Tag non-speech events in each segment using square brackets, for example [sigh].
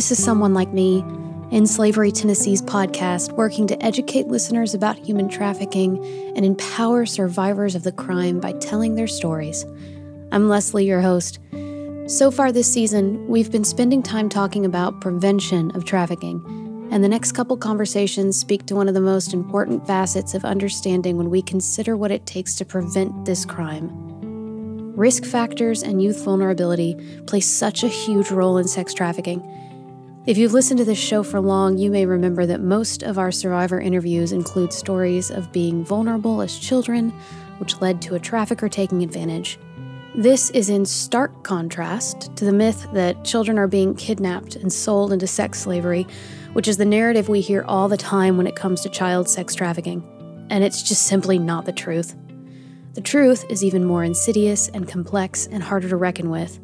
This is Someone Like Me, End Slavery Tennessee's podcast, working to educate listeners about human trafficking and empower survivors of the crime by telling their stories. I'm Leslie, your host. So far this season, we've been spending time talking about prevention of trafficking, and the next couple conversations speak to one of the most important facets of understanding when we consider what it takes to prevent this crime. Risk factors and youth vulnerability play such a huge role in sex trafficking. If you've listened to this show for long, you may remember that most of our survivor interviews include stories of being vulnerable as children, which led to a trafficker taking advantage. This is in stark contrast to the myth that children are being kidnapped and sold into sex slavery, which is the narrative we hear all the time when it comes to child sex trafficking. And it's just simply not the truth. The truth is even more insidious and complex and harder to reckon with.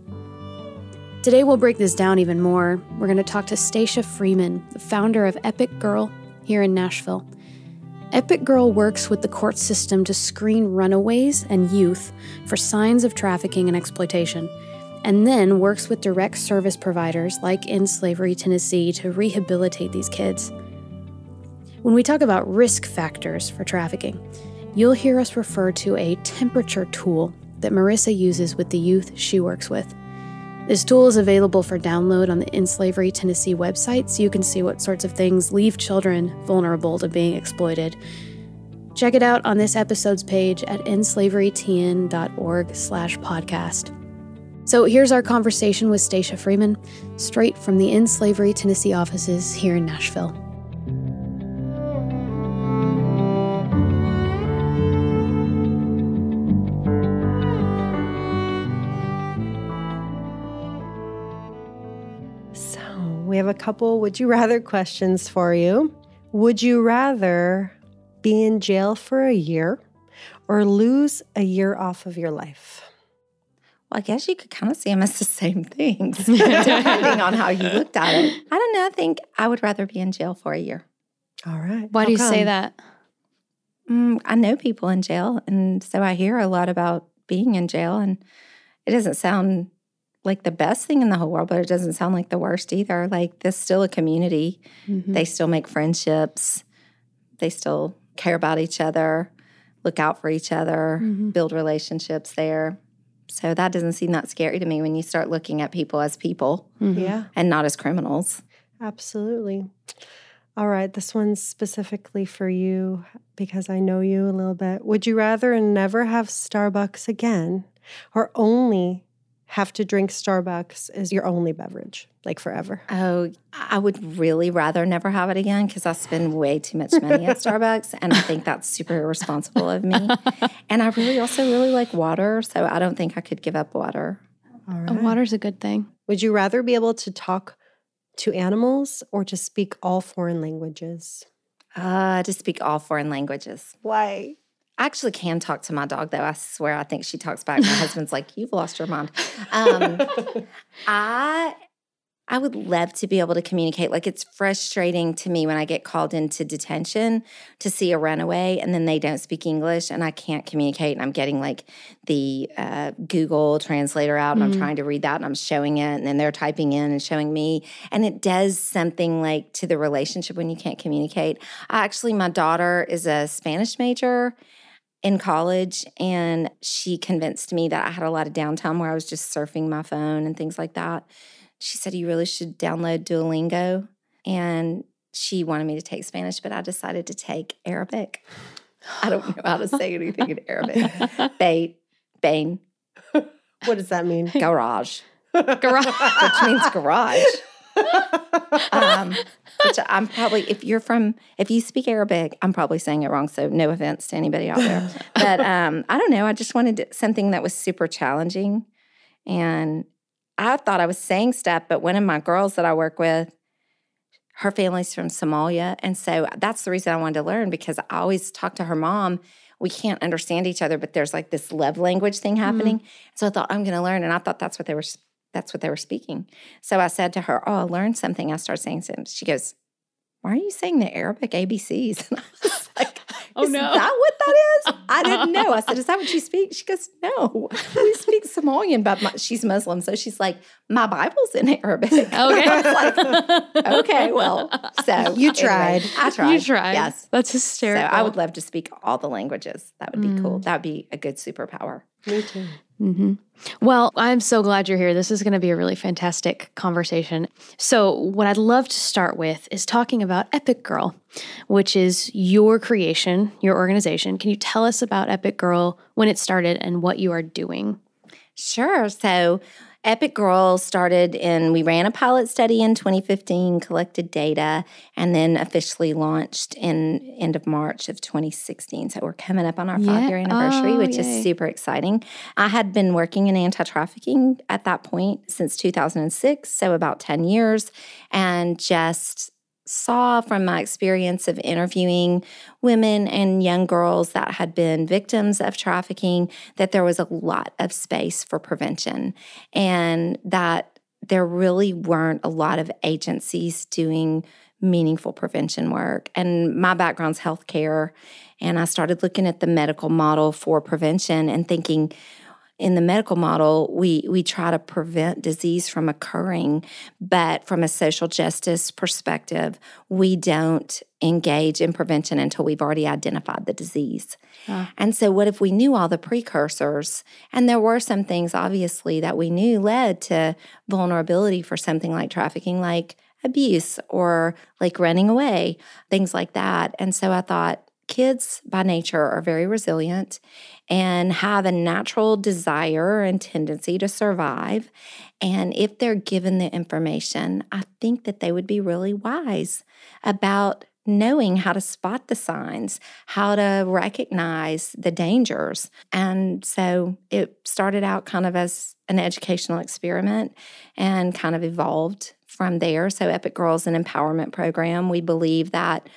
Today, we'll break this down even more. We're going to talk to Stacia Freeman, the founder of Epic Girl here in Nashville. Epic Girl works with the court system to screen runaways and youth for signs of trafficking and exploitation, and then works with direct service providers like End Slavery Tennessee to rehabilitate these kids. When we talk about risk factors for trafficking, you'll hear us refer to a temperature tool that Marissa uses with the youth she works with. This tool is available for download on the End Slavery Tennessee website so you can see what sorts of things leave children vulnerable to being exploited. Check it out on this episode's page at endslaverytn.org slash podcast. So here's our conversation with Stacia Freeman, straight from the End Slavery Tennessee offices here in Nashville. We have a couple would you rather questions for you. Would you rather be in jail for a year or lose a year off of your life? Well, I guess you could kind of see them as the same things, [laughs] depending on how you looked at it. I don't know. I think I would rather be in jail for a year. All right. Why How do you come? say that? Mm, I know people in jail, and so I hear a lot about being in jail, and it doesn't sound like the best thing in the whole world, but it doesn't sound like the worst either. Like there's still a community. Mm-hmm. They still make friendships. They still care about each other, look out for each other, Mhm. build relationships there. So that doesn't seem that scary to me when you start looking at people as people Mhm. Yeah, and not as criminals. absolutely. All right. This one's specifically for you because I know you a little bit. Would you rather never have Starbucks again or only have to drink Starbucks as your only beverage, like forever? Oh, I would really rather never have it again because I spend way too much money at Starbucks, and I think that's super irresponsible of me. [laughs] And I really also really like water, so I don't think I could give up water. All right. Water's a good thing. Would you rather be able to talk to animals or to speak all foreign languages? Uh, to speak all foreign languages. Why? I actually can talk to my dog, though. I swear, I think she talks back. My [laughs] husband's like, "You've lost your mind." Um, [laughs] I I would love to be able to communicate. Like it's frustrating to me when I get called into detention to see a runaway and then they don't speak English and I can't communicate and I'm getting like the uh, Google translator out and Mhm. I'm trying to read that and I'm showing it and then they're typing in and showing me and it does something like to the relationship when you can't communicate. I actually my daughter is a Spanish major in college and she convinced me that I had a lot of downtime where I was just surfing my phone and things like that. She said, You really should download Duolingo. And she wanted me to take Spanish, but I decided to take Arabic. I don't know how to say anything in Arabic. [laughs] Bait, Bane, What does that mean? garage, Garage. [laughs] which means garage. [laughs] Um, which I'm probably, if you're from, if you speak Arabic, I'm probably saying it wrong. So no offense to anybody out there. [laughs] But um, I don't know. I just wanted something that was super challenging. And I thought I was saying stuff, but one of my girls that I work with, her family's from Somalia. And so that's the reason I wanted to learn because I always talk to her mom. We can't understand each other, but there's like this love language thing happening. So I thought I'm going to learn, and I thought that's what they were. That's what they were speaking. So I said to her, "Oh, I learned something." I started saying something. She goes, "Why are you saying the Arabic ABCs?" [laughs] And I was [laughs] like, Oh, is no. that what that is? I didn't know. I said, Is that what you speak? She goes, No, we speak [laughs] Somalian, but my, she's Muslim. So she's like, My Bible's in Arabic. Okay. Like, Okay, well, so You anyway, tried. I tried. You tried. Yes. That's So hysterical. I would love to speak all the languages. That would be Mm. cool. That would be a good superpower. Me too. hmm Well, I'm so glad you're here. This is going to be a really fantastic conversation. So, what I'd love to start with is talking about Epic Girl, which is your creation, your organization. Can you tell us about Epic Girl, when it started, and what you are doing? Sure. So Epic Girl started in, we ran a pilot study in 2015, collected data, and then officially launched in end of March of 2016. So we're coming up on our Yeah. five year anniversary, Oh, which yay. is super exciting. I had been working in anti trafficking at that point since 2006, so about 10 years, and just saw from my experience of interviewing women and young girls that had been victims of trafficking that there was a lot of space for prevention and that there really weren't a lot of agencies doing meaningful prevention work. And my background's healthcare. And I started looking at the medical model for prevention and thinking, in the medical model, we we try to prevent disease from occurring, but from a social justice perspective, we don't engage in prevention until we've already identified the disease. Ah. And so, what if we knew all the precursors? And there were some things, obviously, that we knew led to vulnerability for something like trafficking, like abuse or like running away, things like that. And so, I thought kids by nature are very resilient and have a natural desire and tendency to survive. And if they're given the information, I think that they would be really wise about knowing how to spot the signs, how to recognize the dangers. And so it started out kind of as an educational experiment and kind of evolved from there. So Epic Girls an empowerment program. We believe that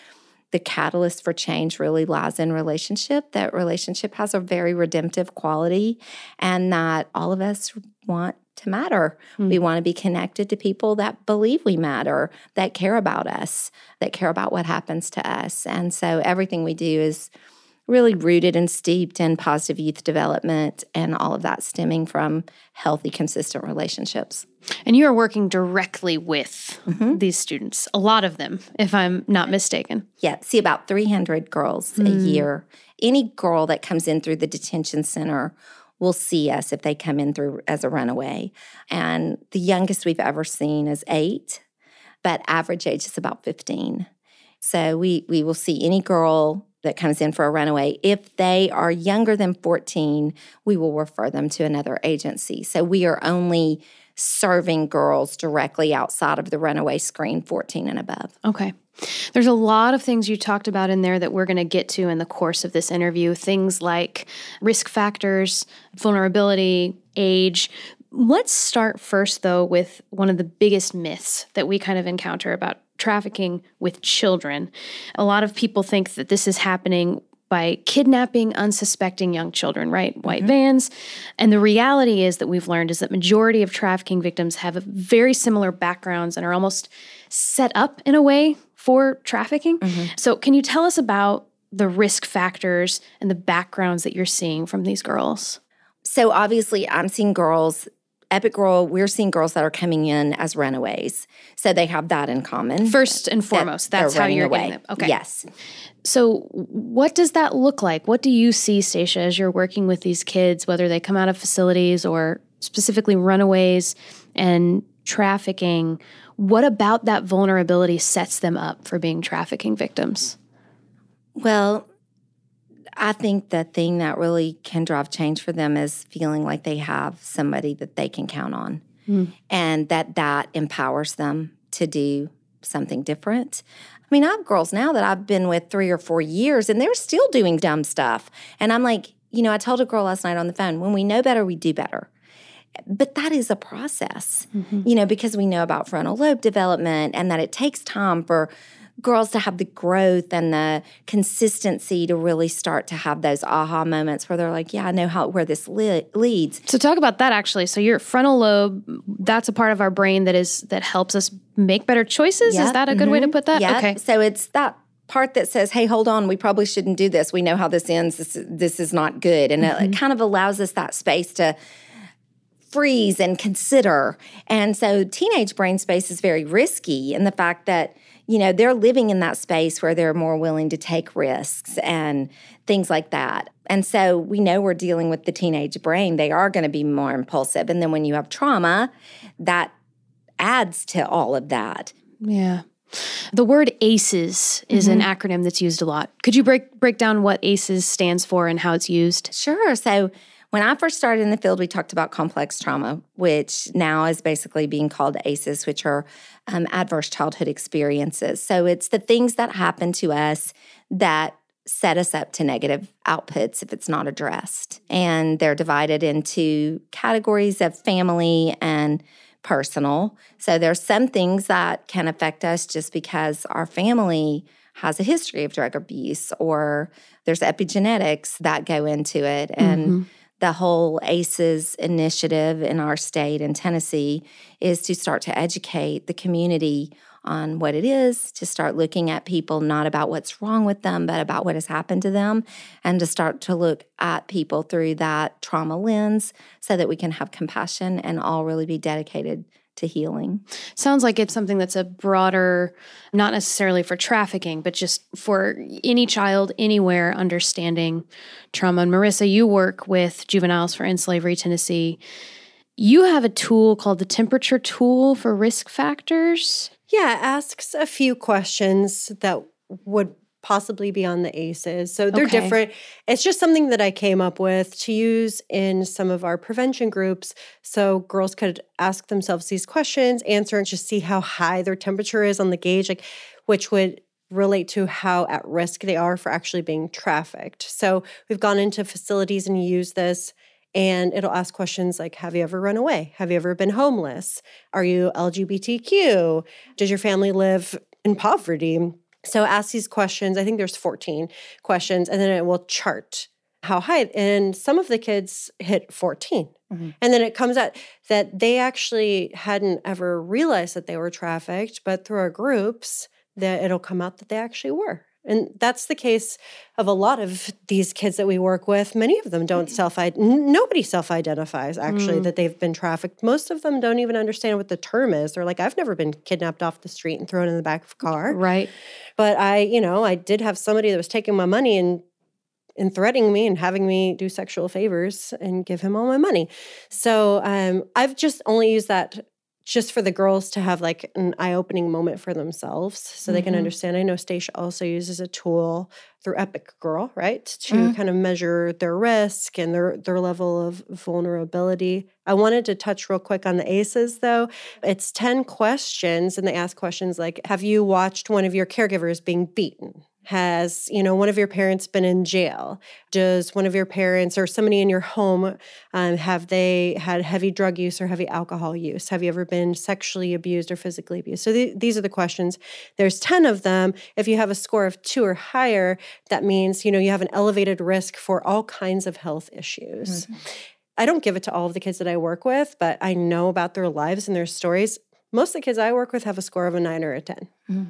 the catalyst for change really lies in relationship, that relationship has a very redemptive quality, and that all of us want to matter. Hmm. We want to be connected to people that believe we matter, that care about us, that care about what happens to us. And so everything we do is really rooted and steeped in positive youth development and all of that stemming from healthy, consistent relationships. And you are working directly with Mm-hmm. these students, a lot of them, if I'm not mistaken. Yeah, see about 300 girls a year. Any girl that comes in through the detention center will see us if they come in through as a runaway. And the youngest we've ever seen is eight, but average age is about 15. So we we will see any girl that comes in for a runaway. If they are younger than 14, we will refer them to another agency. So we are only serving girls directly outside of the runaway screen 14 and above. Okay. There's a lot of things you talked about in there that we're going to get to in the course of this interview. Things like risk factors, vulnerability, age. Let's start first, though, with one of the biggest myths that we kind of encounter about trafficking with children. A lot of people think that this is happening by kidnapping unsuspecting young children, right? Mm-hmm. White vans. And the reality is that we've learned is that majority of trafficking victims have very similar backgrounds and are almost set up in a way for trafficking. Mm-hmm. So can you tell us about the risk factors and the backgrounds that you're seeing from these girls? So obviously, I'm seeing girls. Epic Girl, we're seeing girls that are coming in as runaways. So they have that in common. First and foremost, they're that's how you're away. getting them. Okay. Yes. So, what does that look like? What do you see, Stacia, as you're working with these kids, whether they come out of facilities or specifically runaways and trafficking? What about that vulnerability sets them up for being trafficking victims? Well, I think the thing that really can drive change for them is feeling like they have somebody that they can count on Mm. and that that empowers them to do something different. I mean, I have girls now that I've been with three or four years and they're still doing dumb stuff. And I'm like, you know, I told a girl last night on the phone, when we know better, we do better. But that is a process, you know, because we know about frontal lobe development and that it takes time for girls to have the growth and the consistency to really start to have those aha moments where they're like, yeah, I know how where this li- leads. So, talk about that actually. So, your frontal lobe, that's a part of our brain that is that helps us make better choices. Is that a good way to put that? Yeah. Okay. So it's that part that says, "Hey, hold on, we probably shouldn't do this. We know how this ends. This this is not good," and mm-hmm. it, it kind of allows us that space to freeze and consider. And so, teenage brain space is very risky in the fact that you know they're living in that space where they're more willing to take risks and things like that. And so we know we're dealing with the teenage brain. They are going to be more impulsive. And then when you have trauma, that adds to all of that. Yeah. The word ACEs is mm-hmm. an acronym that's used a lot. Could you break break down what ACEs stands for and how it's used? Sure. So when I first started in the field, we talked about complex trauma, which now is basically being called ACEs, which are um, adverse childhood experiences. So it's the things that happen to us that set us up to negative outputs if it's not addressed. And they're divided into categories of family and personal. So there's some things that can affect us just because our family has a history of drug abuse or there's epigenetics that go into it and mm-hmm. The whole ACEs initiative in our state in Tennessee is to start to educate the community on what it is, to start looking at people not about what's wrong with them, but about what has happened to them, and to start to look at people through that trauma lens so that we can have compassion and all really be dedicated to healing. Sounds like it's something that's a broader, not necessarily for trafficking, but just for any child anywhere understanding trauma. And Marissa, you work with Juveniles for End Slavery Tennessee. You have a tool called the temperature tool for risk factors. Yeah, it asks a few questions that would possibly beyond the ACEs. So they're okay. different. It's just something that I came up with to use in some of our prevention groups. So girls could ask themselves these questions, answer, and just see how high their temperature is on the gauge, like which would relate to how at risk they are for actually being trafficked. So we've gone into facilities and used this and it'll ask questions like Have you ever run away? Have you ever been homeless? Are you LGBTQ? Does your family live in poverty? So ask these questions. I think there's 14 questions, and then it will chart how high. And some of the kids hit 14. Mm-hmm. And then it comes out that they actually hadn't ever realized that they were trafficked, but through our groups, that it'll come out that they actually were. And that's the case of a lot of these kids that we work with. Many of them don't mm. self nobody self identifies actually mm. that they've been trafficked. Most of them don't even understand what the term is. They're like, I've never been kidnapped off the street and thrown in the back of a car. Right. But I, you know, I did have somebody that was taking my money and and threatening me and having me do sexual favors and give him all my money. So um, I've just only used that just for the girls to have like an eye-opening moment for themselves so mm-hmm. they can mm-hmm. understand. I know Stacia also uses a tool through Epic Girl, right? To mm-hmm. kind of measure their risk and their their level of vulnerability. I wanted to touch real quick on the ACEs though. It's 10 questions and they ask questions like have you watched one of your caregivers being beaten? Has you know one of your parents been in jail? Does one of your parents or somebody in your home um, have they had heavy drug use or heavy alcohol use? Have you ever been sexually abused or physically abused? So th- these are the questions. There's 10 of them. If you have a score of two or higher that means you know you have an elevated risk for all kinds of health issues. Mm-hmm. i don't give it to all of the kids that i work with but i know about their lives and their stories. Most of the kids i work with have a score of a 9 or a 10 mm-hmm.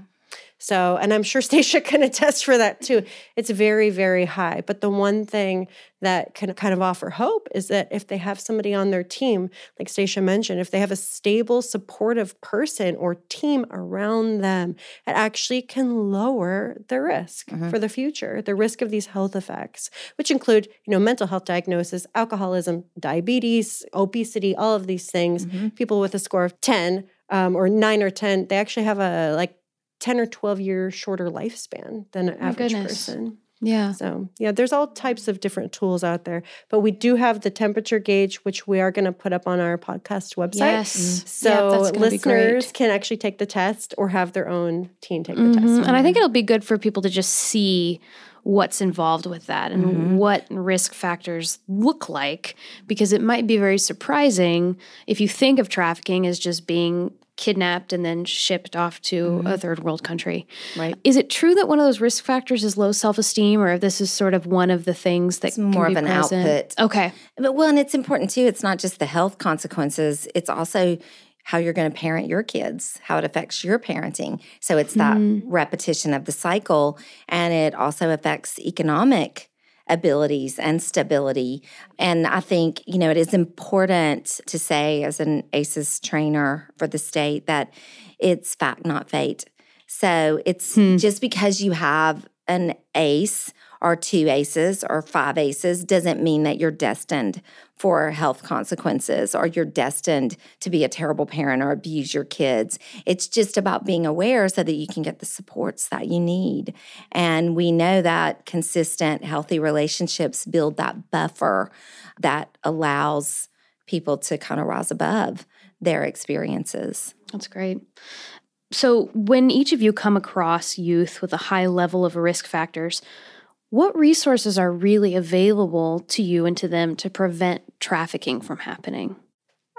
So, and I'm sure [laughs] Stacia can attest for that too. It's very, very high. But the one thing that can kind of offer hope is that if they have somebody on their team, like Stacia mentioned, if they have a stable, supportive person or team around them, it actually can lower the risk mm-hmm. for the future, the risk of these health effects, which include, you know, mental health diagnosis, alcoholism, diabetes, obesity, all of these things. Mm-hmm. People with a score of 10 um, or nine or 10, they actually have a like 10 or 12 year shorter lifespan than an oh average goodness. person. Yeah. So, yeah, there's all types of different tools out there, but we do have the temperature gauge, which we are going to put up on our podcast website. Yes. Mm-hmm. So, yep, listeners can actually take the test or have their own teen take the mm-hmm. test. And I think it'll be good for people to just see what's involved with that and mm-hmm. what risk factors look like because it might be very surprising if you think of trafficking as just being kidnapped and then shipped off to mm-hmm. a third world country. Right. Is it true that one of those risk factors is low self esteem, or if this is sort of one of the things that's more of an present? output? Okay. But well, and it's important too. It's not just the health consequences. It's also how you're going to parent your kids, how it affects your parenting. So it's that mm. repetition of the cycle. And it also affects economic abilities and stability. And I think, you know, it is important to say, as an ACEs trainer for the state, that it's fact, not fate. So it's hmm. just because you have an ACE or two aces or five aces doesn't mean that you're destined for health consequences or you're destined to be a terrible parent or abuse your kids. It's just about being aware so that you can get the supports that you need. And we know that consistent, healthy relationships build that buffer that allows people to kind of rise above their experiences. That's great. So, when each of you come across youth with a high level of risk factors, what resources are really available to you and to them to prevent trafficking from happening?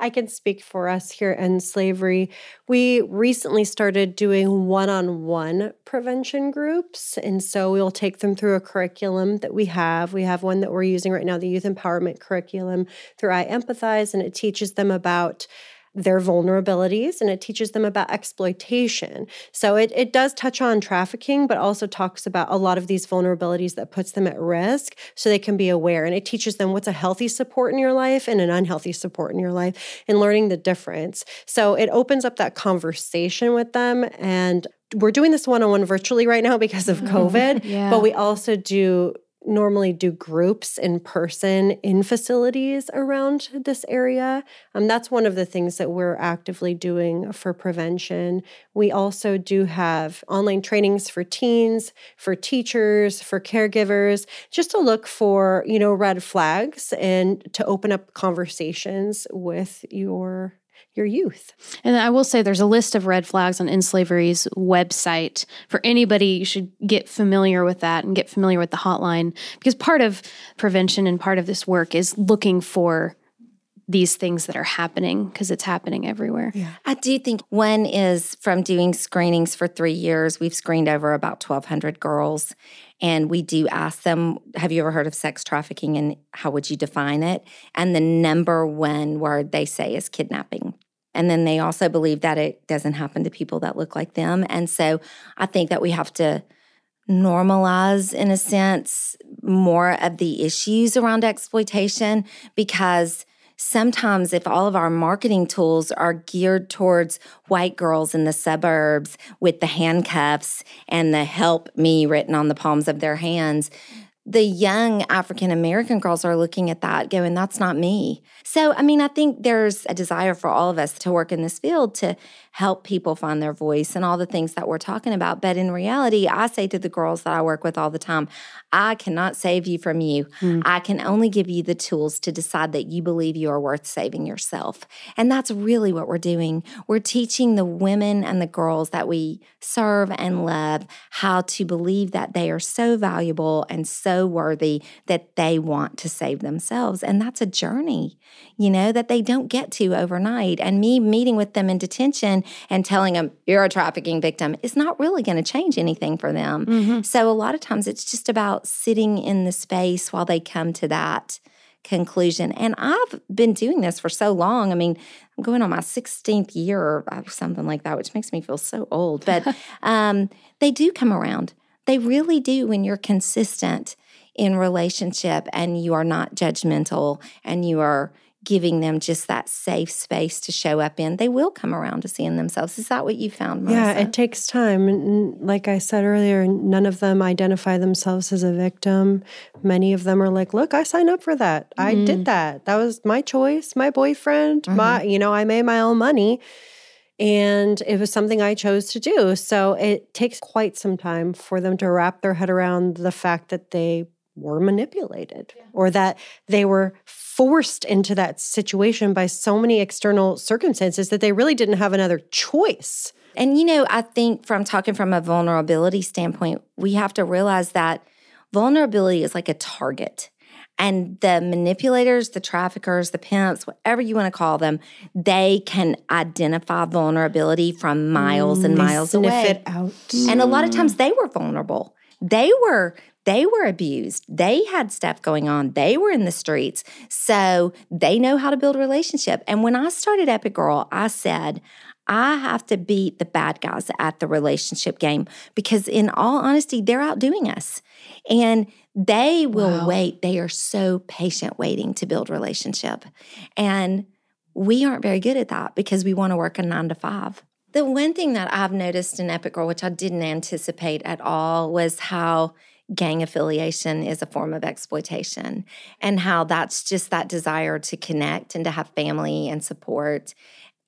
I can speak for us here End Slavery. We recently started doing one on one prevention groups. And so we'll take them through a curriculum that we have. We have one that we're using right now, the Youth Empowerment Curriculum through iEmpathize, and it teaches them about their vulnerabilities and it teaches them about exploitation. So it, it does touch on trafficking, but also talks about a lot of these vulnerabilities that puts them at risk so they can be aware. And it teaches them what's a healthy support in your life and an unhealthy support in your life and learning the difference. So it opens up that conversation with them and we're doing this one on one virtually right now because of [laughs] COVID, yeah. but we also do normally do groups in person in facilities around this area. Um, that's one of the things that we're actively doing for prevention. We also do have online trainings for teens, for teachers, for caregivers, just to look for, you know, red flags and to open up conversations with your your youth. And I will say there's a list of red flags on End Slavery's website. For anybody, you should get familiar with that and get familiar with the hotline because part of prevention and part of this work is looking for these things that are happening because it's happening everywhere. Yeah. I do think one is from doing screenings for three years, we've screened over about 1,200 girls. And we do ask them, Have you ever heard of sex trafficking and how would you define it? And the number one word they say is kidnapping. And then they also believe that it doesn't happen to people that look like them. And so I think that we have to normalize, in a sense, more of the issues around exploitation because sometimes if all of our marketing tools are geared towards white girls in the suburbs with the handcuffs and the help me written on the palms of their hands, the young African American girls are looking at that going, that's not me. So, I mean, I think there's a desire for all of us to work in this field to help people find their voice and all the things that we're talking about. But in reality, I say to the girls that I work with all the time, I cannot save you from you. Mm. I can only give you the tools to decide that you believe you are worth saving yourself. And that's really what we're doing. We're teaching the women and the girls that we serve and love how to believe that they are so valuable and so worthy that they want to save themselves. And that's a journey, you know, that they don't get to overnight. And me meeting with them in detention and telling them you're a trafficking victim is not really going to change anything for them. Mm-hmm. So a lot of times it's just about sitting in the space while they come to that conclusion. And I've been doing this for so long. I mean, I'm going on my 16th year or something like that, which makes me feel so old. But [laughs] um, they do come around. They really do when you're consistent in relationship and you are not judgmental and you are giving them just that safe space to show up in, they will come around to seeing themselves. Is that what you found, Marissa? Yeah, it takes time. Like I said earlier, none of them identify themselves as a victim. Many of them are like, look, I signed up for that. Mm-hmm. I did mm. that. That was my choice, my boyfriend, mm-hmm. my, you know, I made my own money. And it was something I chose to do. So it takes quite some time for them to wrap their head around the fact that they were manipulated yeah. or that they were forced into that situation by so many external circumstances that they really didn't have another choice. And you know, I think from talking from a vulnerability standpoint, we have to realize that vulnerability is like a target. And the manipulators, the traffickers, the pimps, whatever you want to call them, they can identify vulnerability from miles mm, and miles sniff away. It out. And a lot of times they were vulnerable. They were they were abused. They had stuff going on. They were in the streets. So they know how to build a relationship. And when I started Epic Girl, I said, I have to beat the bad guys at the relationship game because, in all honesty, they're outdoing us. And they will wow. wait. They are so patient waiting to build relationship. And we aren't very good at that because we want to work a nine to five. The one thing that I've noticed in Epic Girl, which I didn't anticipate at all, was how gang affiliation is a form of exploitation and how that's just that desire to connect and to have family and support.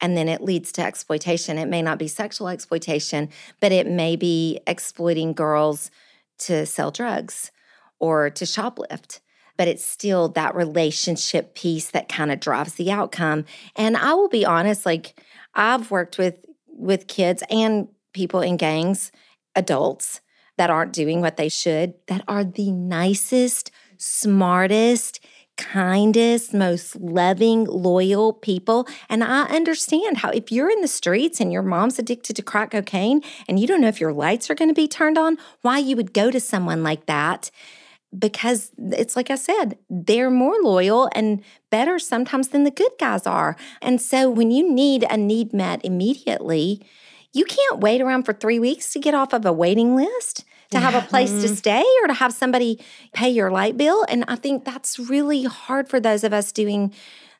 And then it leads to exploitation. It may not be sexual exploitation, but it may be exploiting girls to sell drugs or to shoplift but it's still that relationship piece that kind of drives the outcome. And I will be honest, like I've worked with with kids and people in gangs, adults that aren't doing what they should, that are the nicest, smartest, kindest, most loving, loyal people. And I understand how if you're in the streets and your mom's addicted to crack cocaine and you don't know if your lights are going to be turned on, why you would go to someone like that because it's like I said, they're more loyal and better sometimes than the good guys are. And so when you need a need met immediately, you can't wait around for three weeks to get off of a waiting list to have a place to stay or to have somebody pay your light bill. And I think that's really hard for those of us doing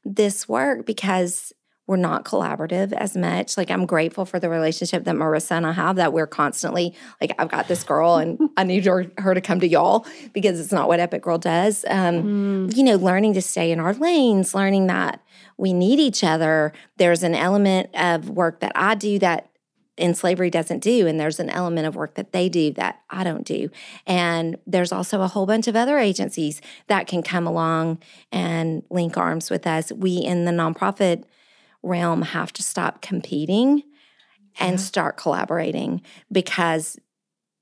this work because we're not collaborative as much. Like I'm grateful for the relationship that Marissa and I have that we're constantly like I've got this girl and [laughs] I need her, her to come to y'all because it's not what Epic Girl does. Um, mm. You know, learning to stay in our lanes, learning that we need each other. There's an element of work that I do that End Slavery doesn't do and there's an element of work that they do that I don't do. And there's also a whole bunch of other agencies that can come along and link arms with us. We in the nonprofit realm have to stop competing and start collaborating because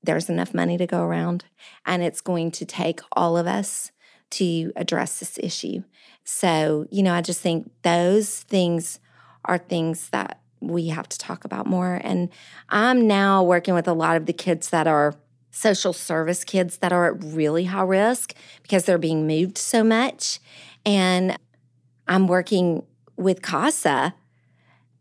there's enough money to go around and it's going to take all of us to address this issue. So, you know, I just think those things are things that we have to talk about more. And I'm now working with a lot of the kids that are social service kids that are at really high risk because they're being moved so much. And I'm working with CASA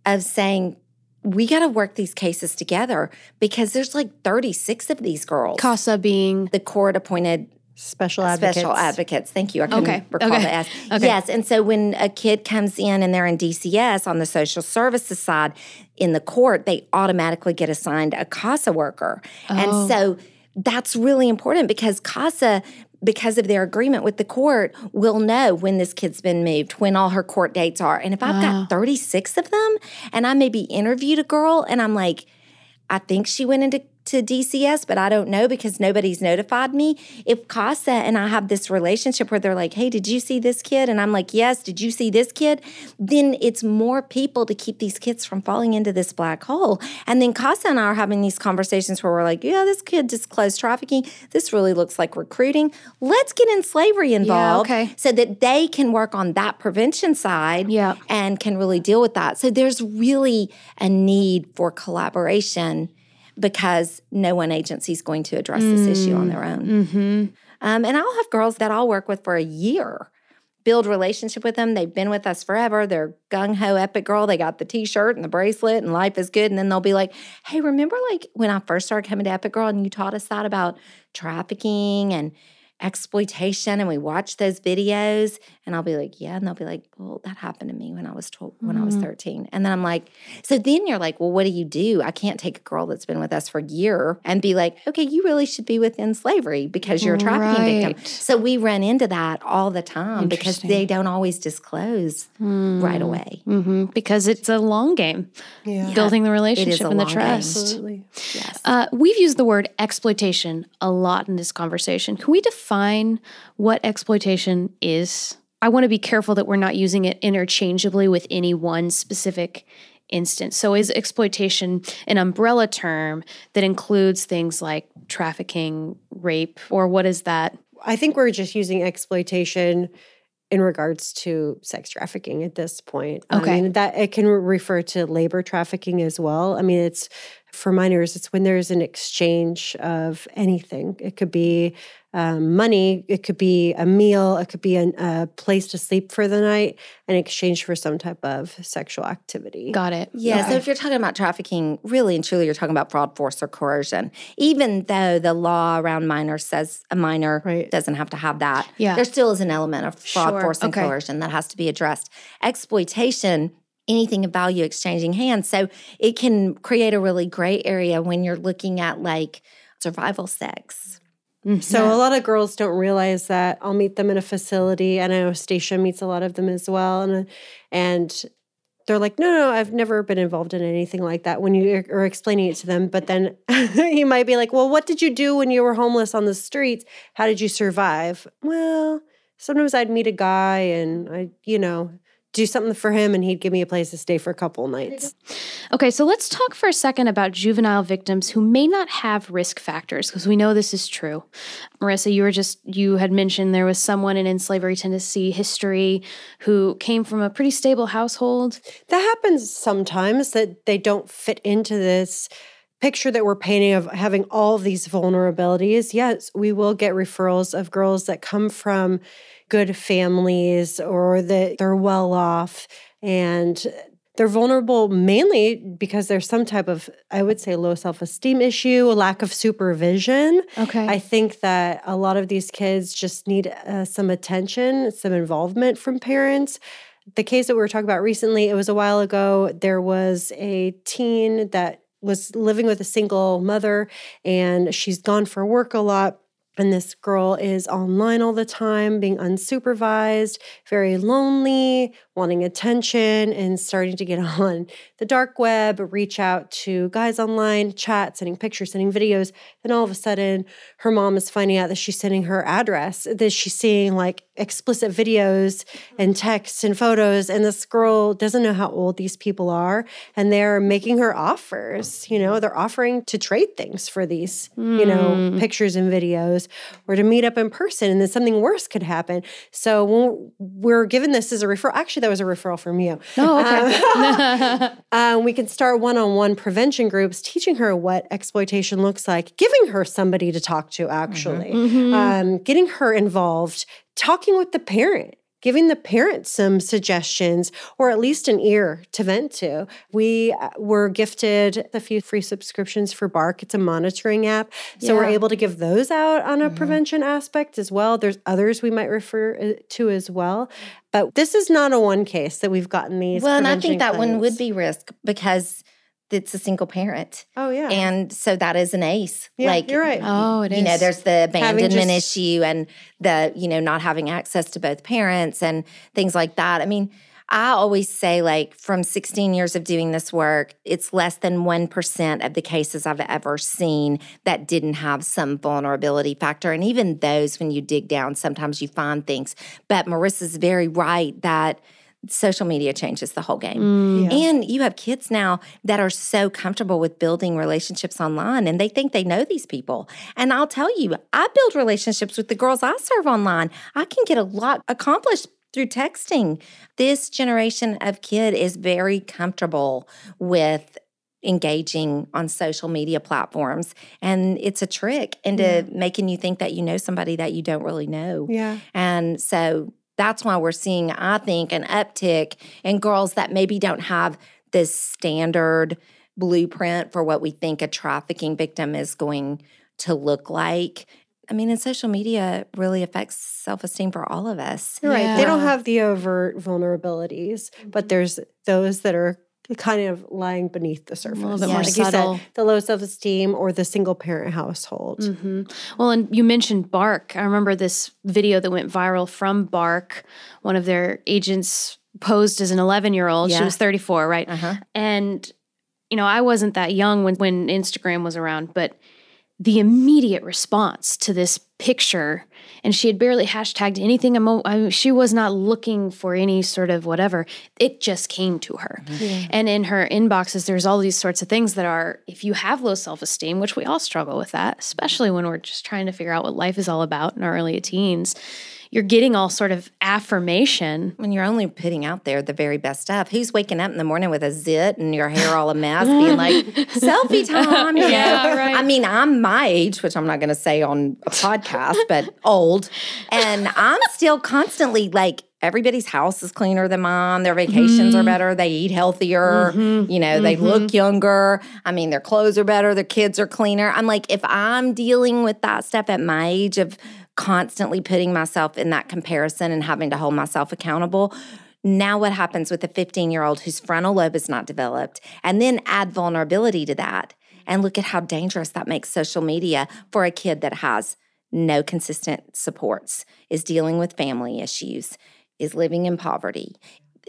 of saying, we got to work these cases together because there's like 36 of these girls. CASA being the court appointed special advocates. Special advocates. Thank you. I couldn't okay. recall okay. the S. Okay. Yes. And so when a kid comes in and they're in DCS on the social services side in the court, they automatically get assigned a CASA worker. Oh. And so that's really important because CASA because of their agreement with the court, will know when this kid's been moved, when all her court dates are. And if I've got ah. 36 of them and I maybe interviewed a girl and I'm like, I think she went into to DCS, but I don't know because nobody's notified me. If CASA and I have this relationship where they're like, hey, did you see this kid? And I'm like, yes, did you see this kid? Then it's more people to keep these kids from falling into this black hole. And then CASA and I are having these conversations where we're like, yeah, this kid disclosed trafficking. This really looks like recruiting. Let's get End Slavery involved yeah, okay. so that they can work on that prevention side yeah. and can really deal with that. So there's really a need for collaboration because no one agency is going to address this mm. issue on their own. Mm-hmm. Um, and I'll have girls that I'll work with for a year, build relationship with them. They've been with us forever. They're gung ho epic girl. They got the t-shirt and the bracelet and life is good. And then they'll be like, hey, remember like when I first started coming to Epic Girl and you taught us that about trafficking and exploitation and we watch those videos and I'll be like, yeah. And they'll be like, well, that happened to me when I was 12, when mm-hmm. I was 13. And then I'm like, so then you're like, well, what do you do? I can't take a girl that's been with us for a year and be like, okay, you really should be within slavery because you're a trafficking right. victim. So we run into that all the time because they don't always disclose mm. right away. Mm-hmm. Because it's a long game, yeah. building the relationship and the trust. Absolutely. Yes. Uh, we've used the word exploitation a lot in this conversation. Can we define what exploitation is? I want to be careful that we're not using it interchangeably with any one specific instance. So, is exploitation an umbrella term that includes things like trafficking, rape, or what is that? I think we're just using exploitation in regards to sex trafficking at this point. Okay. I mean, that it can refer to labor trafficking as well. I mean, it's for minors, it's when there's an exchange of anything. It could be um, money, it could be a meal, it could be an, a place to sleep for the night in exchange for some type of sexual activity. Got it. Yeah, so if you're talking about trafficking, really and truly, you're talking about fraud, force, or coercion. Even though the law around minors says a minor Right. doesn't have to have that, Yeah. there still is an element of fraud, Sure, force, and okay. coercion that has to be addressed. Exploitation, anything of value exchanging hands. So it can create a really gray area when you're looking at like survival sex. Mm-hmm. So a lot of girls don't realize that. I'll meet them in a facility, and I know Stacia meets a lot of them as well, and and they're like, no, no, I've never been involved in anything like that. When you are explaining it to them, but then [laughs] you might be like, well, what did you do when you were homeless on the streets? How did you survive? Well, sometimes I'd meet a guy, and I, you know, do something for him, and he'd give me a place to stay for a couple nights. Okay, so let's talk for a second about juvenile victims who may not have risk factors because we know this is true. Marissa, you were just you had mentioned there was someone in, slavery Tennessee history who came from a pretty stable household. That happens sometimes that they don't fit into this picture that we're painting of having all these vulnerabilities. Yes, we will get referrals of girls that come from good families or that they're well off and they're vulnerable mainly because there's some type of I would say low self-esteem issue, a lack of supervision. Okay. I think that a lot of these kids just need uh, some attention, some involvement from parents. The case that we were talking about recently, it was a while ago. There was a teen that was living with a single mother and she's gone for work a lot. And this girl is online all the time, being unsupervised, very lonely, wanting attention, and starting to get [laughs] on the dark web, reach out to guys online, chat, sending pictures, sending videos. Then all of a sudden, her mom is finding out that she's sending her address, that she's seeing like explicit videos mm-hmm. and texts and photos. And this girl doesn't know how old these people are. And they're making her offers. You know, mm-hmm. they're offering to trade things for these, you know, mm. pictures and videos or to meet up in person. And then something worse could happen. So when we're given this as a referral, actually, that was a referral from you. oh, okay. Um, [laughs] we can start one on one prevention groups, teaching her what exploitation looks like, giving her somebody to talk to, actually, um, getting her involved, talking with the parent. Giving the parents some suggestions or at least an ear to vent to. We uh, were gifted a few free subscriptions for Bark. It's a monitoring app. So we're able to give those out on a prevention aspect as well. There's others we might refer uh, to as well. But this is not a one case that we've gotten these. Well, and I think that one would be risk because it's a single parent. Oh, yeah. And so that is an ace. Yeah, like you're right. Oh, it you know, there's the abandonment just- issue and the, you know, not having access to both parents and things like that. I mean, I always say, like, from 16 years of doing this work, it's less than 1% of the cases I've ever seen that didn't have some vulnerability factor. And even those, when you dig down, sometimes you find things. But Marissa's very right that social media changes the whole game. Mm. Yeah. And you have kids now that are so comfortable with building relationships online and they think they know these people. And I'll tell you, I build relationships with the girls I serve online. I can get a lot accomplished through texting. This generation of kid is very comfortable with engaging on social media platforms and it's a trick into making you think that you know somebody that you don't really know. Yeah. And so that's why we're seeing, I think, an uptick in girls that maybe don't have this standard blueprint for what we think a trafficking victim is going to look like. I mean, and social media really affects self esteem for all of us. You're right. They don't have the overt vulnerabilities, but mm-hmm. there's those that are kind of lying beneath the surface. little bit more like you said, the low self esteem or the single parent household. hmm Well, and you mentioned Bark. I remember this video that went viral from Bark. One of their agents posed as an 11 year old. She was 34, right? Uh-huh. And, you know, I wasn't that young when, when Instagram was around, but the immediate response to this picture and she had barely hashtagged anything. Emo- I mean, she was not looking for any sort of whatever. It just came to her. Mm-hmm. And in her inboxes, there's all these sorts of things that are, if you have low self esteem, which we all struggle with that, especially when we're just trying to figure out what life is all about in our early teens, you're getting all sort of affirmation. When you're only putting out there the very best stuff, who's waking up in the morning with a zit and your hair all a mess, being like, [laughs] selfie time? Yeah, right. I mean, I'm my age, which I'm not going to say on a podcast, but old. And I'm still constantly like, everybody's house is cleaner than mine. Their vacations are mm-hmm. better. They eat healthier. Mm-hmm. You know, they mm-hmm. look younger. I mean, their clothes are better. Their kids are cleaner. I'm like, if I'm dealing with that stuff at my age of constantly putting myself in that comparison and having to hold myself accountable. Now, what happens with a 15 year old whose frontal lobe is not developed? And then add vulnerability to that. And look at how dangerous that makes social media for a kid that has no consistent supports, is dealing with family issues, is living in poverty.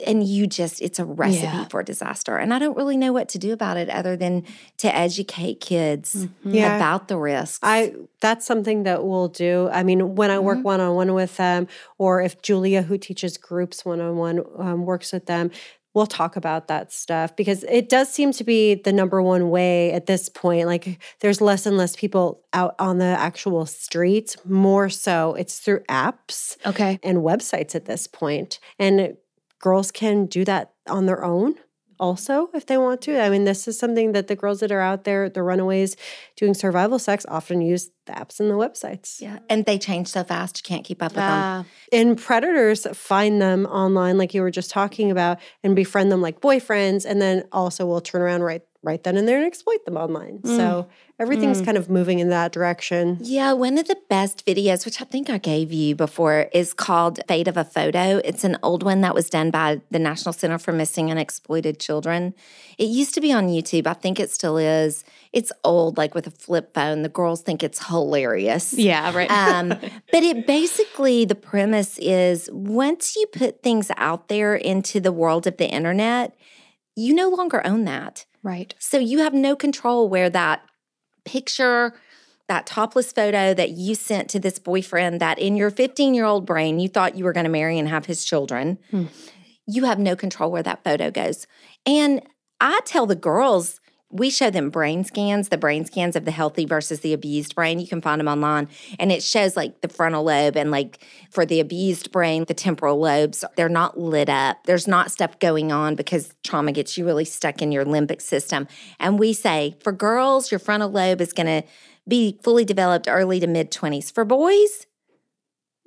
And you just, it's a recipe Yeah. for disaster. And I don't really know what to do about it other than to educate kids mm-hmm. Yeah. about the risks. I that's something that we'll do. I mean, when I work one on one with them, or if Julia, who teaches groups one on one, works with them, we'll talk about that stuff because it does seem to be the number one way at this point. Like, there's less and less people out on the actual streets. More so, it's through apps Okay. and websites at this point. And girls can do that on their own also if they want to. I mean, this is something that the girls that are out there, the runaways doing survival sex, often use the apps and the websites. yeah. And they change so fast, you can't keep up with them. Ah, And predators find them online, like you were just talking about, and befriend them like boyfriends, and then also will turn around right right then and there and exploit them online. So everything's kind of moving in that direction. Yeah, one of the best videos, which I think I gave you before, is called Fate of a Photo. It's an old one that was done by the National Center for Missing and Exploited Children. It used to be on YouTube. I think it still is. It's old, like with a flip phone. The girls think it's hilarious. yeah, right. Um, [laughs] but it basically, the premise is once you put things out there into the world of the internet, you no longer own that. Right. So you have no control where that picture, that topless photo that you sent to this boyfriend that in your 15 year old brain you thought you were going to marry and have his children, Hmm. you have no control where that photo goes. And I tell the girls, we show them brain scans, the brain scans of the healthy versus the abused brain. You can find them online. And it shows like the frontal lobe and like for the abused brain, the temporal lobes, they're not lit up. There's not stuff going on because trauma gets you really stuck in your limbic system. And we say for girls, your frontal lobe is going to be fully developed early to mid 20s. For boys,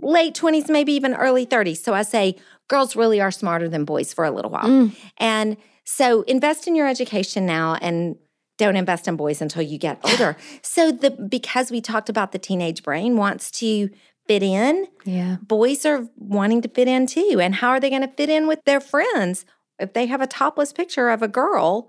late 20s, maybe even early 30s. So I say girls really are smarter than boys for a little while. Mm. And so invest in your education now and don't invest in boys until you get older. [laughs] so the because we talked about the teenage brain wants to fit in, Yeah. boys are wanting to fit in too. And how are they going to fit in with their friends? If they have a topless picture of a girl,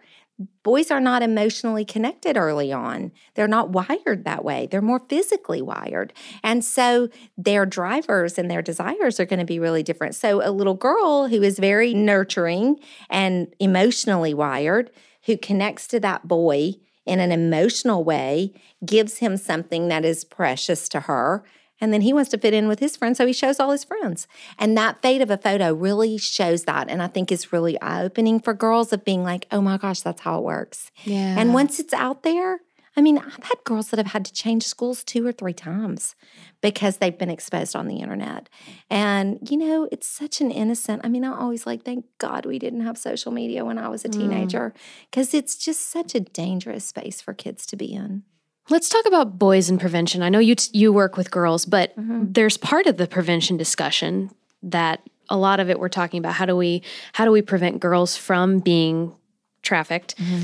boys are not emotionally connected early on. They're not wired that way. They're more physically wired. And so their drivers and their desires are going to be really different. So a little girl who is very nurturing and emotionally wired, who connects to that boy in an emotional way, gives him something that is precious to her. And then he wants to fit in with his friends, so he shows all his friends. And that fate of a photo really shows that. And I think is really eye opening for girls of being like, oh my gosh, that's how it works. Yeah. And once it's out there, I mean, I've had girls that have had to change schools two or three times because they've been exposed on the internet. And, you know, it's such an innocent, I mean, I always like, thank God we didn't have social media when I was a mm. teenager because it's just such a dangerous space for kids to be in. Let's talk about boys and prevention. I know you t- you work with girls, but Mm-hmm. there's part of the prevention discussion that a lot of it we're talking about how do we how do we prevent girls from being trafficked? Mm-hmm.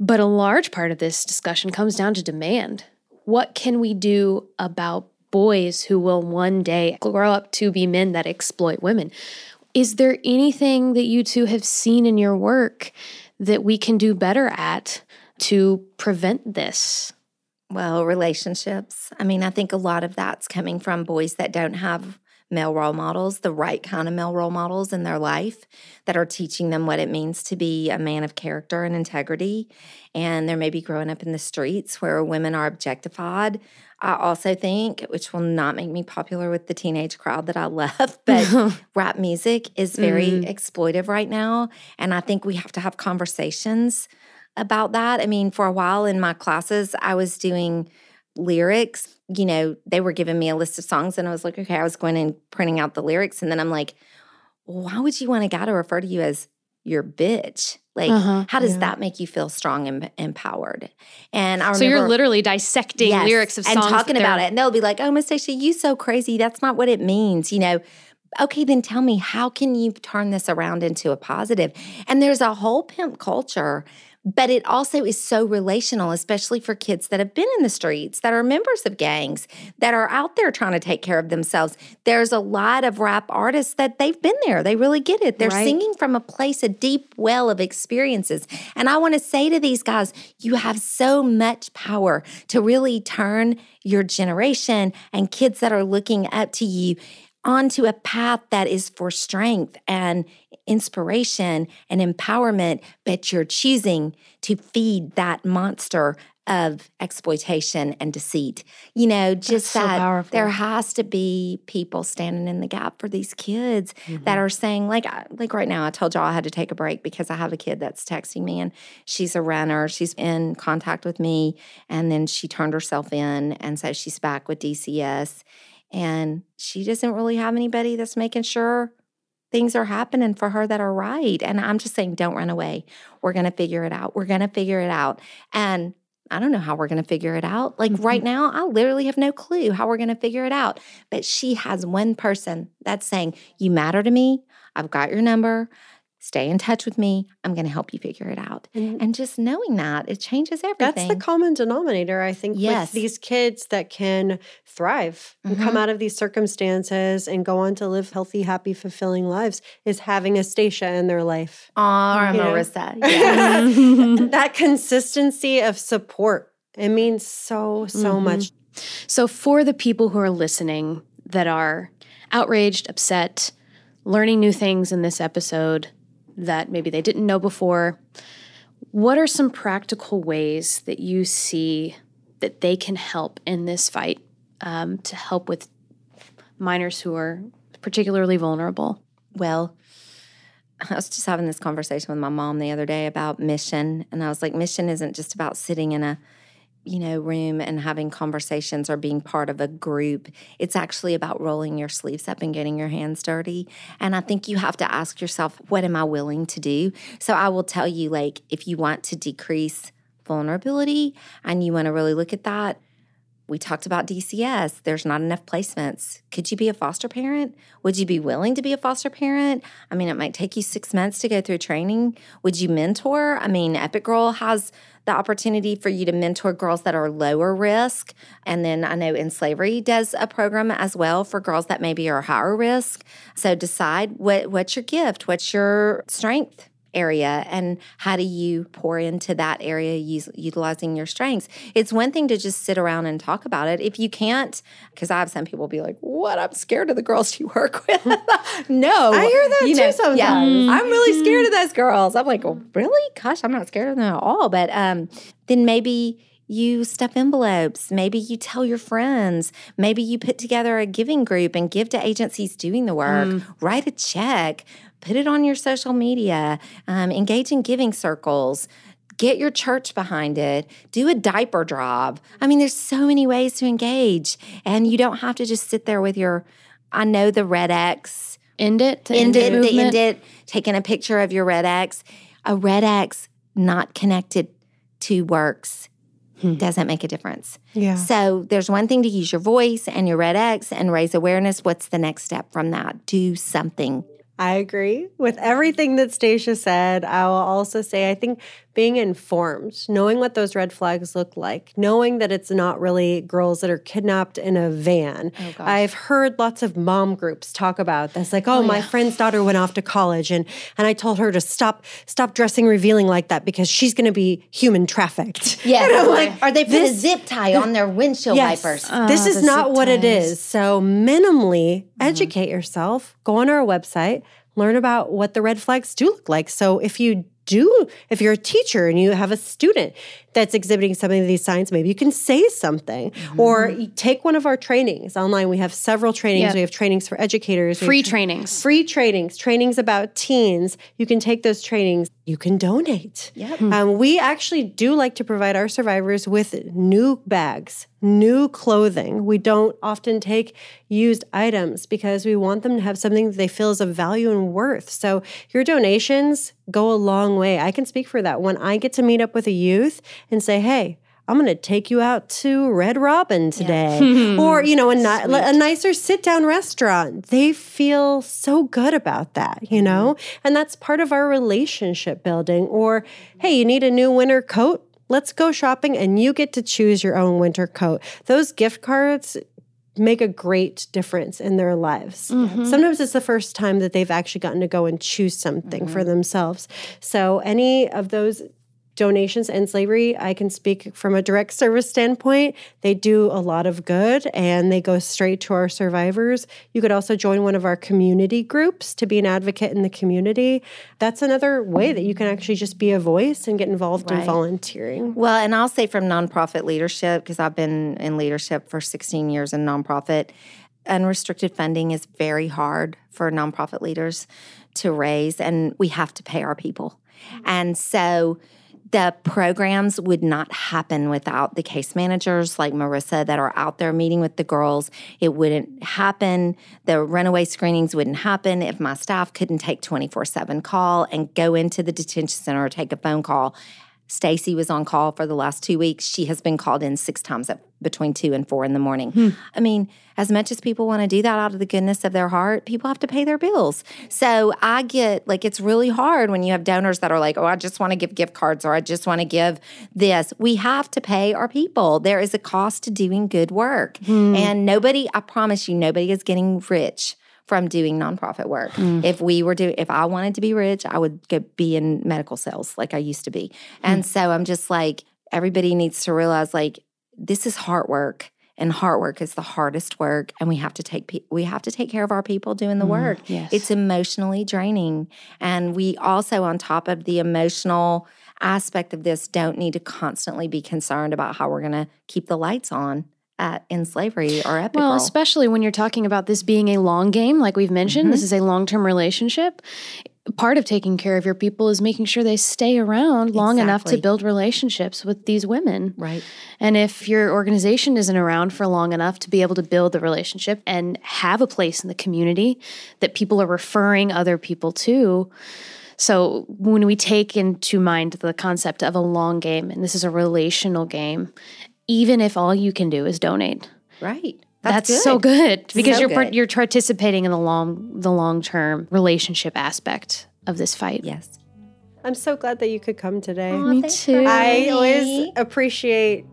But a large part of this discussion comes down to demand. What can we do about boys who will one day grow up to be men that exploit women? Is there anything that you two have seen in your work that we can do better at to prevent this? Well, relationships. I mean, I think a lot of that's coming from boys that don't have male role models, the right kind of male role models in their life that are teaching them what it means to be a man of character and integrity. And they're maybe growing up in the streets where women are objectified. I also think, which will not make me popular with the teenage crowd that I love, [laughs] but [laughs] rap music is very mm. exploitive right now. And I think we have to have conversations about that. I mean, for a while in my classes, I was doing lyrics. You know, they were giving me a list of songs, and I was like, okay, I was going and printing out the lyrics. And then I'm like, why would you want a guy to refer to you as your bitch? Like, uh-huh, how does yeah. that make you feel strong and empowered? And I remember, so you're literally dissecting yes, lyrics of songs and talking about it, and they'll be like, "Oh, Miss Stacia, you so crazy. That's not what it means." You know. Okay, then tell me, how can you turn this around into a positive? And there's a whole pimp culture but it also is so relational, especially for kids that have been in the streets, that are members of gangs, that are out there trying to take care of themselves. There's a lot of rap artists that they've been there. They really get it. They're right. singing from a place, a deep well of experiences. And I want to say to these guys, you have so much power to really turn your generation and kids that are looking up to you onto a path that is for strength and inspiration and empowerment, but you're choosing to feed that monster of exploitation and deceit. You know, just so that powerful. there has to be people standing in the gap for these kids mm-hmm. that are saying, like, like right now, I told y'all I had to take a break because I have a kid that's texting me and she's a runner. She's in contact with me and then she turned herself in. And so she's back with DCS and she doesn't really have anybody that's making sure things are happening for her that are right. And I'm just saying, don't run away. We're going to figure it out. We're going to figure it out. And I don't know how we're going to figure it out. Like mm-hmm. right now, I literally have no clue how we're going to figure it out. But she has one person that's saying, You matter to me. I've got your number stay in touch with me. I'm going to help you figure it out. And, and, just knowing that, it changes everything. That's the common denominator, I think, yes. with these kids that can thrive mm-hmm. and come mm-hmm. out of these circumstances and go on to live healthy, happy, fulfilling lives is having a Stacia in their life. Oh, Marissa. [laughs] Yeah. that consistency of support. It means so, so mm-hmm. much. So, for the people who are listening that are outraged, upset, learning new things in this episode, that maybe they didn't know before. What are some practical ways that you see that they can help in this fight um, to help with minors who are particularly vulnerable? Well, I was just having this conversation with my mom the other day about mission. And I was like, mission isn't just about sitting in a you know, room and having conversations or being part of a group. It's actually about rolling your sleeves up and getting your hands dirty. And I think you have to ask yourself, what am I willing to do? So I will tell you, like, if you want to decrease vulnerability and you want to really look at that, we talked about DCS. There's not enough placements. Could you be a foster parent? Would you be willing to be a foster parent? I mean, it might take you six months to go through training. Would you mentor? I mean, Epic Girl has the opportunity for you to mentor girls that are lower risk. And then I know End Slavery does a program as well for girls that maybe are higher risk. So decide what, what's your gift, what's your strength area and how do you pour into that area use, utilizing your strengths? It's one thing to just sit around and talk about it. If you can't because i have some people be like what? I'm scared of the girls you work [laughs] with. [laughs] No. I hear that you too know, sometimes. Yeah, i'm really scared of those girls. I'm like really? Gosh i'm not scared of them at all. But um, then maybe you stuff envelopes. Maybe you tell your friends. Maybe you put together a giving group and give to agencies doing the work. Mm. Write a check put it on your social media, um, engage in giving circles. Get your church behind it. Do a diaper drop. I mean, there's so many ways to engage, and you don't have to just sit there with your. I know the red X. End it. End, it. The end it. Taking a picture of your red X. A red X not connected to works hmm. doesn't make a difference. Yeah. So there's one thing to use your voice and your red X and raise awareness. What's the next step from that? Do something I agree with everything that Stacia said. I will also say I think being informed, knowing what those red flags look like, knowing that it's not really girls that are kidnapped in a van. Oh, I've heard lots of mom groups talk about this, like, oh, Oh, my yeah. friend's daughter went off to college, and and I told her to stop stop dressing revealing like that because she's going to be human trafficked. [laughs] Yeah, And I'm or, like, or they put a zip tie on their windshield Yes. wipers. this Ah, is not what it ties. is. So, minimally educate yourself, go on our website, learn about what the red flags do look like. So, if you do, if you're a teacher and you have a student that's exhibiting some of these signs, maybe you can say something or take one of our trainings online. We have several trainings. Yeah. We have trainings for educators, Free tra- trainings. free trainings, trainings about teens. You can take those trainings. You can donate. Yep. Um, we actually do like to provide our survivors with new bags, new clothing. We don't often take used items because we want them to have something that they feel is of value and worth. So your donations go a long way. I can speak for that. When I get to meet up with a youth and say, hey, I'm going to take you out to Red Robin today, [laughs] or you know, a, ni- a nicer sit-down restaurant. They feel so good about that, you mm-hmm. know, and that's part of our relationship building. Or, hey, you need a new winter coat. Let's go shopping, and you get to choose your own winter coat. Those gift cards make a great difference in their lives. Mm-hmm. Sometimes it's the first time that they've actually gotten to go and choose something for themselves. So, any of those donations End Slavery, I can speak from a direct service standpoint. They do a lot of good and they go straight to our survivors. You could also join one of our community groups to be an advocate in the community. That's another way that you can actually just be a voice and get involved in volunteering. Well, and I'll say from nonprofit leadership, because I've been in leadership for 16 years in nonprofit, unrestricted funding is very hard for nonprofit leaders to raise, and we have to pay our people. Mm-hmm. And so the programs would not happen without the case managers like Marissa that are out there meeting with the girls. It wouldn't happen. The runaway screenings wouldn't happen if my staff couldn't take 24 7 call and go into the detention center or take a phone call. Stacy was on call for the last two weeks. She has been called in six times at between two and four in the morning. Hmm. I mean, as much as people want to do that out of the goodness of their heart, people have to pay their bills. So I get like it's really hard when you have donors that are like, oh, I just want to give gift cards or I just want to give this. We have to pay our people. There is a cost to doing good work. Hmm. And nobody, I promise you, nobody is getting rich from doing nonprofit work. Mm. If we were doing, if I wanted to be rich, I would be in medical sales like I used to be. Mm. And so I'm just like, everybody needs to realize like this is hard work, and hard work is the hardest work, and we have to take pe- we have to take care of our people doing the mm, work. yes. It's emotionally draining, and we also, on top of the emotional aspect of this, don't need to constantly be concerned about how we're going to keep the lights on at End Slavery or epic Well, Girl. especially when you're talking about this being a long game, like we've mentioned, mm-hmm. this is a long term relationship. Part of taking care of your people is making sure they stay around long enough to build relationships with these women. right. And if your organization isn't around for long enough to be able to build the relationship and have a place in the community that people are referring other people to. So when we take into mind the concept of a long game, and this is a relational game, even if all you can do is donate, Right. that's, so good because So you're good. you're participating in the long the long term relationship aspect of this fight. Yes. I'm so glad that you could come today. Me too. I always appreciate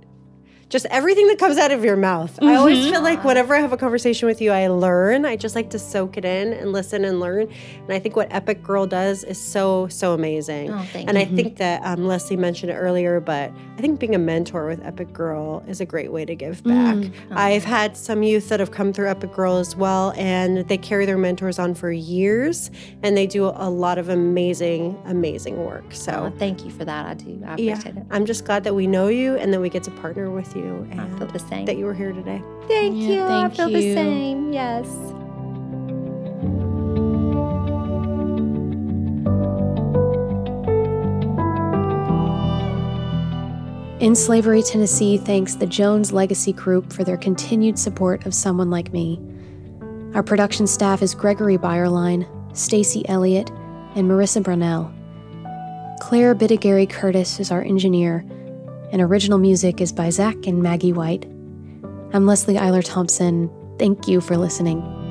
just everything that comes out of your mouth. I always feel like whenever I have a conversation with you, I learn. I just like to soak it in and listen and learn. And I think what Epic Girl does is so, so amazing. Oh, thank and you. I think that um, Leslie mentioned it earlier, but I think being a mentor with Epic Girl is a great way to give back. I've had some youth that have come through Epic Girl as well, and they carry their mentors on for years, and they do a lot of amazing, amazing work. So. Oh, thank you for that. I do. I Yeah, appreciate it. I'm just glad that we know you and that we get to partner with you And I feel the same. that you were here today. Thank Yeah, you. I thank feel the same. Yes. End Slavery, Tennessee thanks the Jones Legacy Group for their continued support of someone like me. Our production staff is Gregory Byerline, Stacy Elliott, and Marissa Brunell. Claire Bittigary Curtis is our engineer, and original music is by Zach and Maggie White. I'm Leslie Eiler Thompson. Thank you for listening.